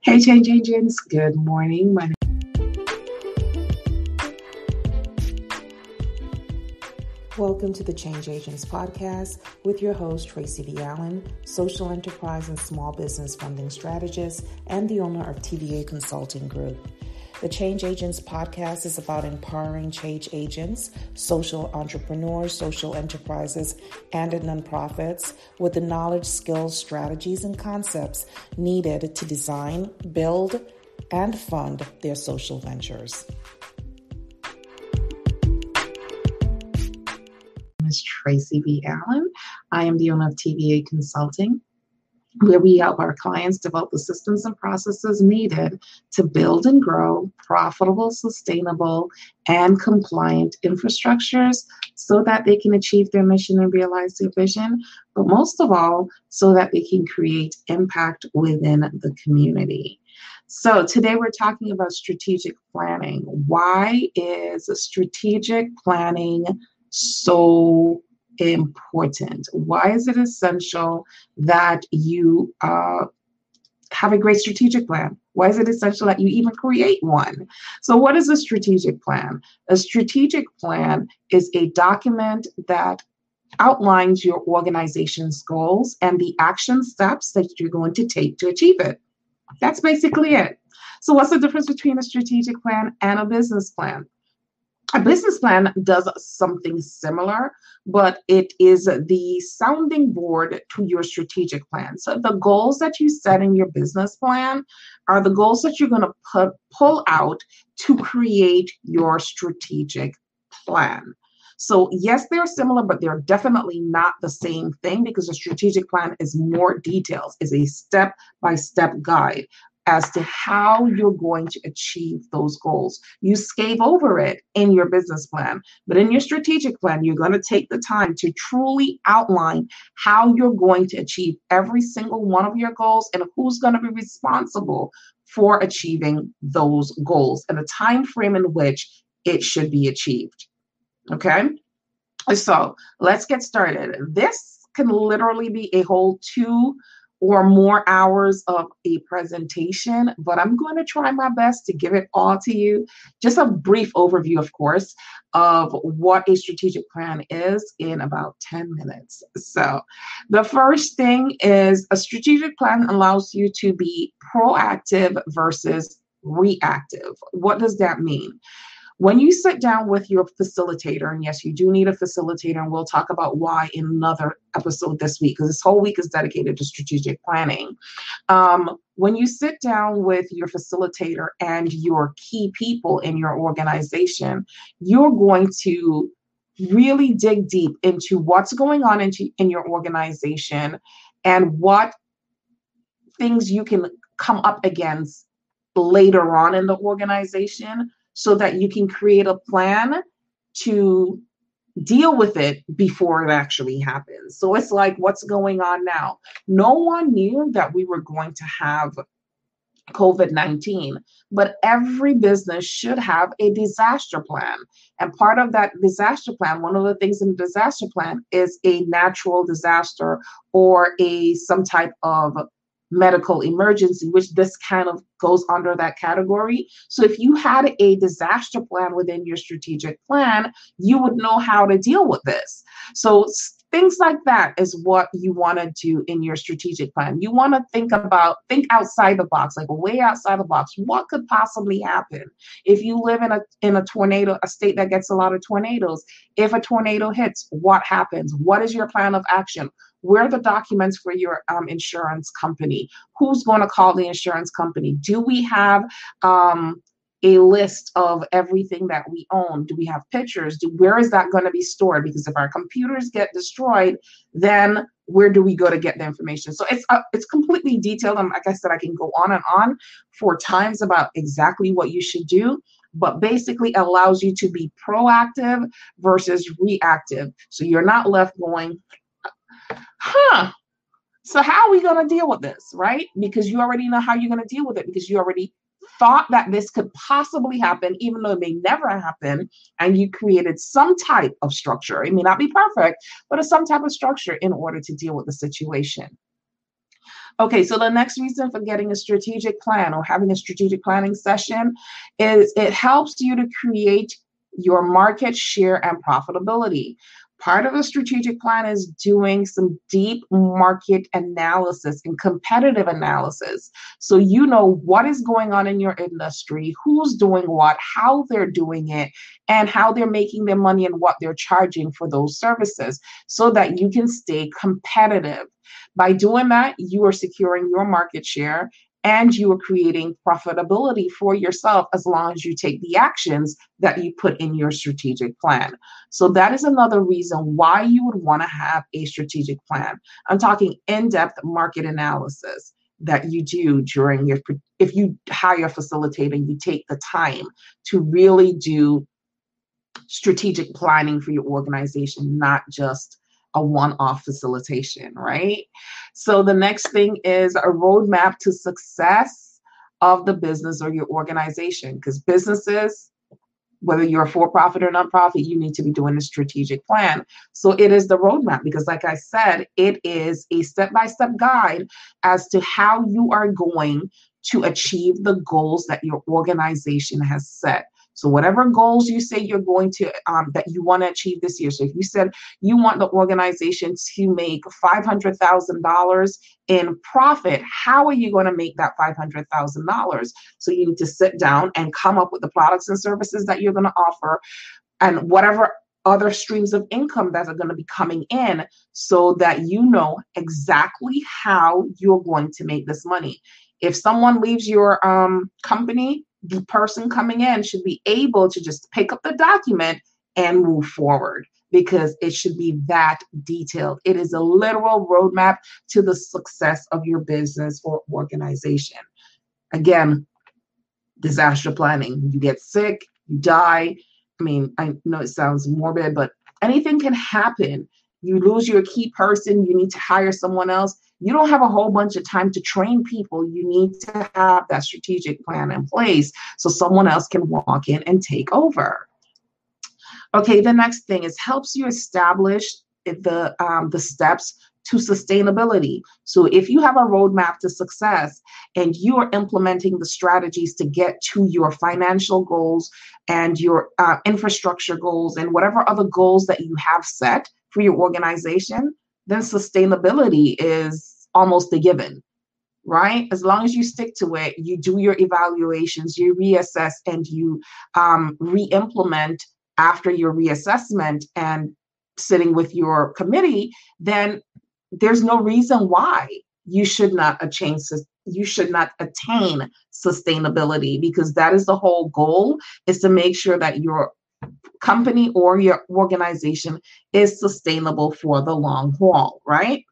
Hey, change agents. Good morning. My name Welcome to the Change Agents podcast with your host, Tracy V. Allen, social enterprise and small business funding strategist and the owner of TVA Consulting Group. The Change Agents podcast is about empowering change agents, social entrepreneurs, social enterprises, and nonprofits with the knowledge, skills, strategies, and concepts needed to design, build, and fund their social ventures. is Tracy V. Allen. I am the owner of TVA Consulting, where we help our clients develop the systems and processes needed to build and grow profitable, sustainable, and compliant infrastructures so that they can achieve their mission and realize their vision, but most of all, so that they can create impact within the community. So, today we're talking about strategic planning. Why is strategic planning so important? Why is it essential that you uh, have a great strategic plan? Why is it essential that you even create one? So, what is a strategic plan? A strategic plan is a document that outlines your organization's goals and the action steps that you're going to take to achieve it. That's basically it. So, what's the difference between a strategic plan and a business plan? A business plan does something similar, but it is the sounding board to your strategic plan. So the goals that you set in your business plan are the goals that you're going to put, pull out to create your strategic plan. So, yes, they're similar, but they're definitely not the same thing because a strategic plan is more details, is a step by step guide as to how you're going to achieve those goals. You scave over it in your business plan, but in your strategic plan, you're going to take the time to truly outline how you're going to achieve every single one of your goals and who's going to be responsible for achieving those goals and the time frame in which it should be achieved. Okay? So, let's get started. This can literally be a whole two or more hours of a presentation, but I'm going to try my best to give it all to you. Just a brief overview, of course, of what a strategic plan is in about 10 minutes. So, the first thing is a strategic plan allows you to be proactive versus reactive. What does that mean? When you sit down with your facilitator, and yes, you do need a facilitator, and we'll talk about why in another episode this week, because this whole week is dedicated to strategic planning. Um, when you sit down with your facilitator and your key people in your organization, you're going to really dig deep into what's going on into, in your organization and what things you can come up against later on in the organization so that you can create a plan to deal with it before it actually happens. So it's like, what's going on now? No one knew that we were going to have COVID 19, but every business should have a disaster plan. And part of that disaster plan, one of the things in the disaster plan is a natural disaster or a some type of medical emergency, which this kind of goes under that category. So if you had a disaster plan within your strategic plan, you would know how to deal with this. So things like that is what you want to do in your strategic plan. You want to think about think outside the box, like way outside the box. What could possibly happen if you live in a in a tornado, a state that gets a lot of tornadoes? If a tornado hits, what happens? What is your plan of action? Where are the documents for your um, insurance company? Who's going to call the insurance company? Do we have um, a list of everything that we own? Do we have pictures? Do, where is that going to be stored? Because if our computers get destroyed, then where do we go to get the information? So it's uh, it's completely detailed, and like I said, I can go on and on for times about exactly what you should do. But basically, allows you to be proactive versus reactive. So you're not left going, huh, so how are we going to deal with this, right? Because you already know how you're going to deal with it because you already thought that this could possibly happen, even though it may never happen, and you created some type of structure. It may not be perfect, but it's some type of structure in order to deal with the situation. Okay, so the next reason for getting a strategic plan or having a strategic planning session is it helps you to create your market share and profitability. Part of a strategic plan is doing some deep market analysis and competitive analysis. So you know what is going on in your industry, who's doing what, how they're doing it, and how they're making their money and what they're charging for those services so that you can stay competitive. By doing that, you are securing your market share and you are creating profitability for yourself as long as you take the actions that you put in your strategic plan. So that is another reason why you would want to have a strategic plan. I'm talking in-depth market analysis that you do during your if you hire a facilitator, you take the time to really do strategic planning for your organization, not just a one off facilitation, right? So the next thing is a roadmap to success of the business or your organization because businesses whether you're a for-profit or nonprofit, you need to be doing a strategic plan. So it is the roadmap because, like I said, it is a step-by-step guide as to how you are going to achieve the goals that your organization has set. So whatever goals you say you're going to um, that you want to achieve this year. So if you said you want the organization to make five hundred thousand dollars in profit, how are you going to make that five hundred thousand dollars? So you need to sit down and come up with the products and services that you're going to offer, and whatever other streams of income that are going to be coming in so that you know exactly how you're going to make this money. If someone leaves your um, company, the person coming in should be able to just pick up the document and move forward because it should be that detailed. It is a literal roadmap to the success of your business or organization. Again, disaster planning. You get sick, you die. I mean, I know it sounds morbid, but anything can happen. You lose your key person, you need to hire someone else you don't have a whole bunch of time to train people. You need to have that strategic plan in place so someone else can walk in and take over. Okay, the next thing is helps you establish the um, the steps to sustainability. So if you have a roadmap to success and you are implementing the strategies to get to your financial goals and your uh, infrastructure goals and whatever other goals that you have set for your organization, then sustainability is almost a given, right? As long as you stick to it, you do your evaluations, you reassess, and you um, re implement after your reassessment and sitting with your committee, then there's no reason why you should not attain you should not attain sustainability because that is the whole goal is to make sure that your company or your organization is sustainable for the long haul, right?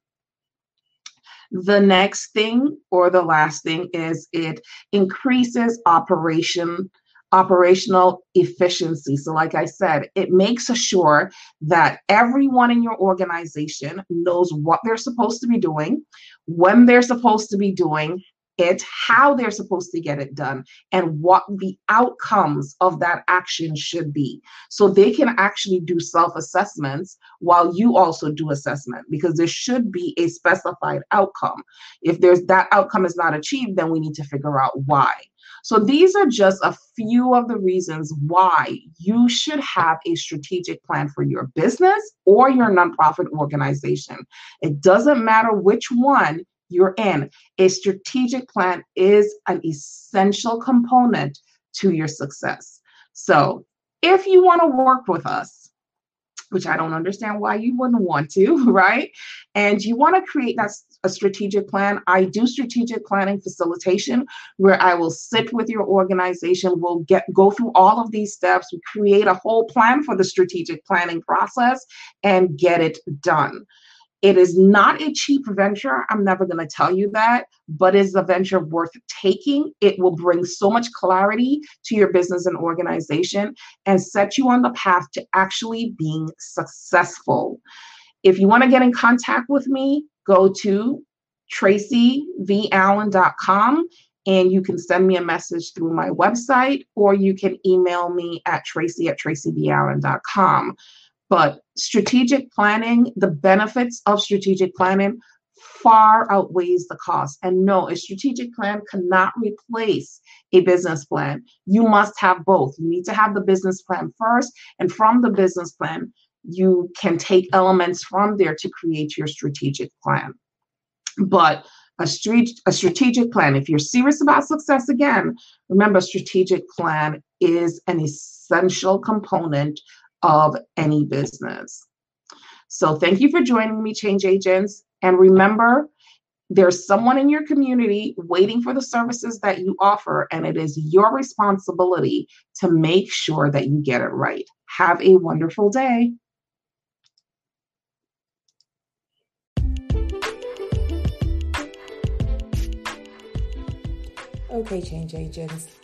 The next thing or the last thing is it increases operation operational efficiency. So like I said, it makes sure that everyone in your organization knows what they're supposed to be doing, when they're supposed to be doing, it, how they're supposed to get it done, and what the outcomes of that action should be. So they can actually do self assessments while you also do assessment because there should be a specified outcome. If there's that outcome is not achieved, then we need to figure out why. So these are just a few of the reasons why you should have a strategic plan for your business or your nonprofit organization. It doesn't matter which one you're in. A strategic plan is an essential component to your success. So, if you want to work with us, which I don't understand why you wouldn't want to, right? And you want to create that a strategic plan. I do strategic planning facilitation where I will sit with your organization, we'll get go through all of these steps, we create a whole plan for the strategic planning process and get it done. It is not a cheap venture. I'm never going to tell you that, but it's a venture worth taking. It will bring so much clarity to your business and organization and set you on the path to actually being successful. If you want to get in contact with me, go to tracyvallen.com and you can send me a message through my website or you can email me at tracy at tracyvallen.com. But strategic planning, the benefits of strategic planning far outweighs the cost. And no, a strategic plan cannot replace a business plan. You must have both. You need to have the business plan first, and from the business plan, you can take elements from there to create your strategic plan. But a, street, a strategic plan, if you're serious about success, again, remember, strategic plan is an essential component of any business. So thank you for joining me, Change Agents. And remember, there's someone in your community waiting for the services that you offer, and it is your responsibility to make sure that you get it right. Have a wonderful day. Okay, change agents.